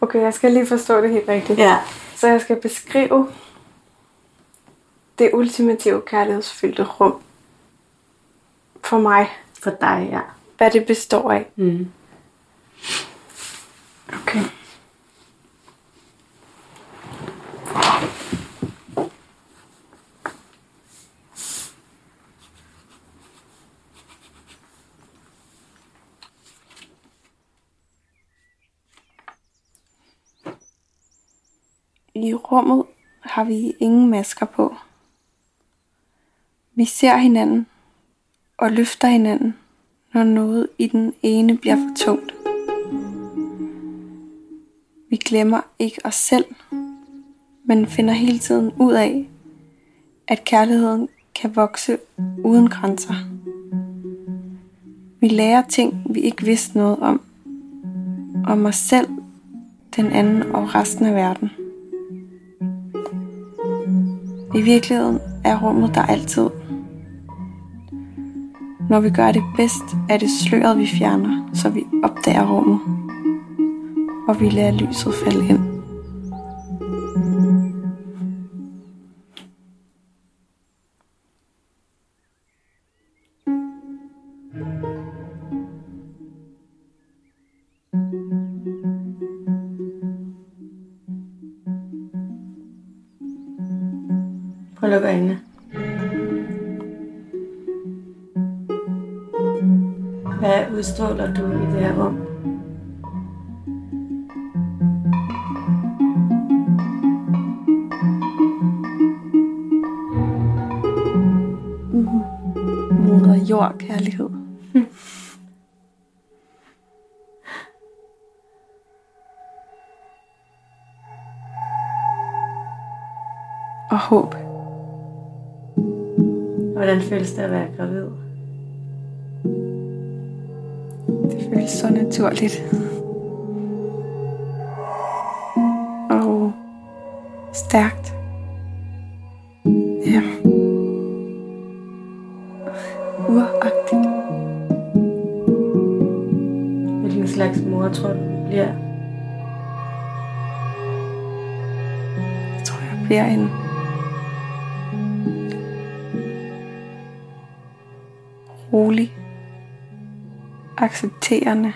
Okay, jeg skal lige forstå det helt rigtigt. Ja. Så jeg skal beskrive det ultimative kærlighedsfyldte rum for mig. For dig, ja. Hvad det består af. Mm. I rummet har vi ingen masker på. Vi ser hinanden og løfter hinanden, når noget i den ene bliver for tungt. Vi glemmer ikke os selv, men finder hele tiden ud af, at kærligheden kan vokse uden grænser. Vi lærer ting, vi ikke vidste noget om. Om os selv, den anden og resten af verden. I virkeligheden er rummet der altid. Når vi gør det bedst, er det sløret, vi fjerner, så vi opdager rummet. Og vi lader lyset falde ind. Prøv at lukke øjnene. Hvad udstråler du i det her rum? Moder jord kærlighed. og håb. Hvordan føles det at være gravid? Det føles så naturligt. Og stærkt. Ja. Uragtigt. Hvilken slags mor tror du bliver? Jeg tror, jeg bliver en rolig, accepterende,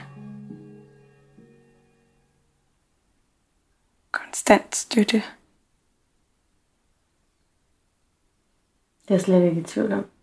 konstant støtte. Det er jeg slet ikke i tvivl om.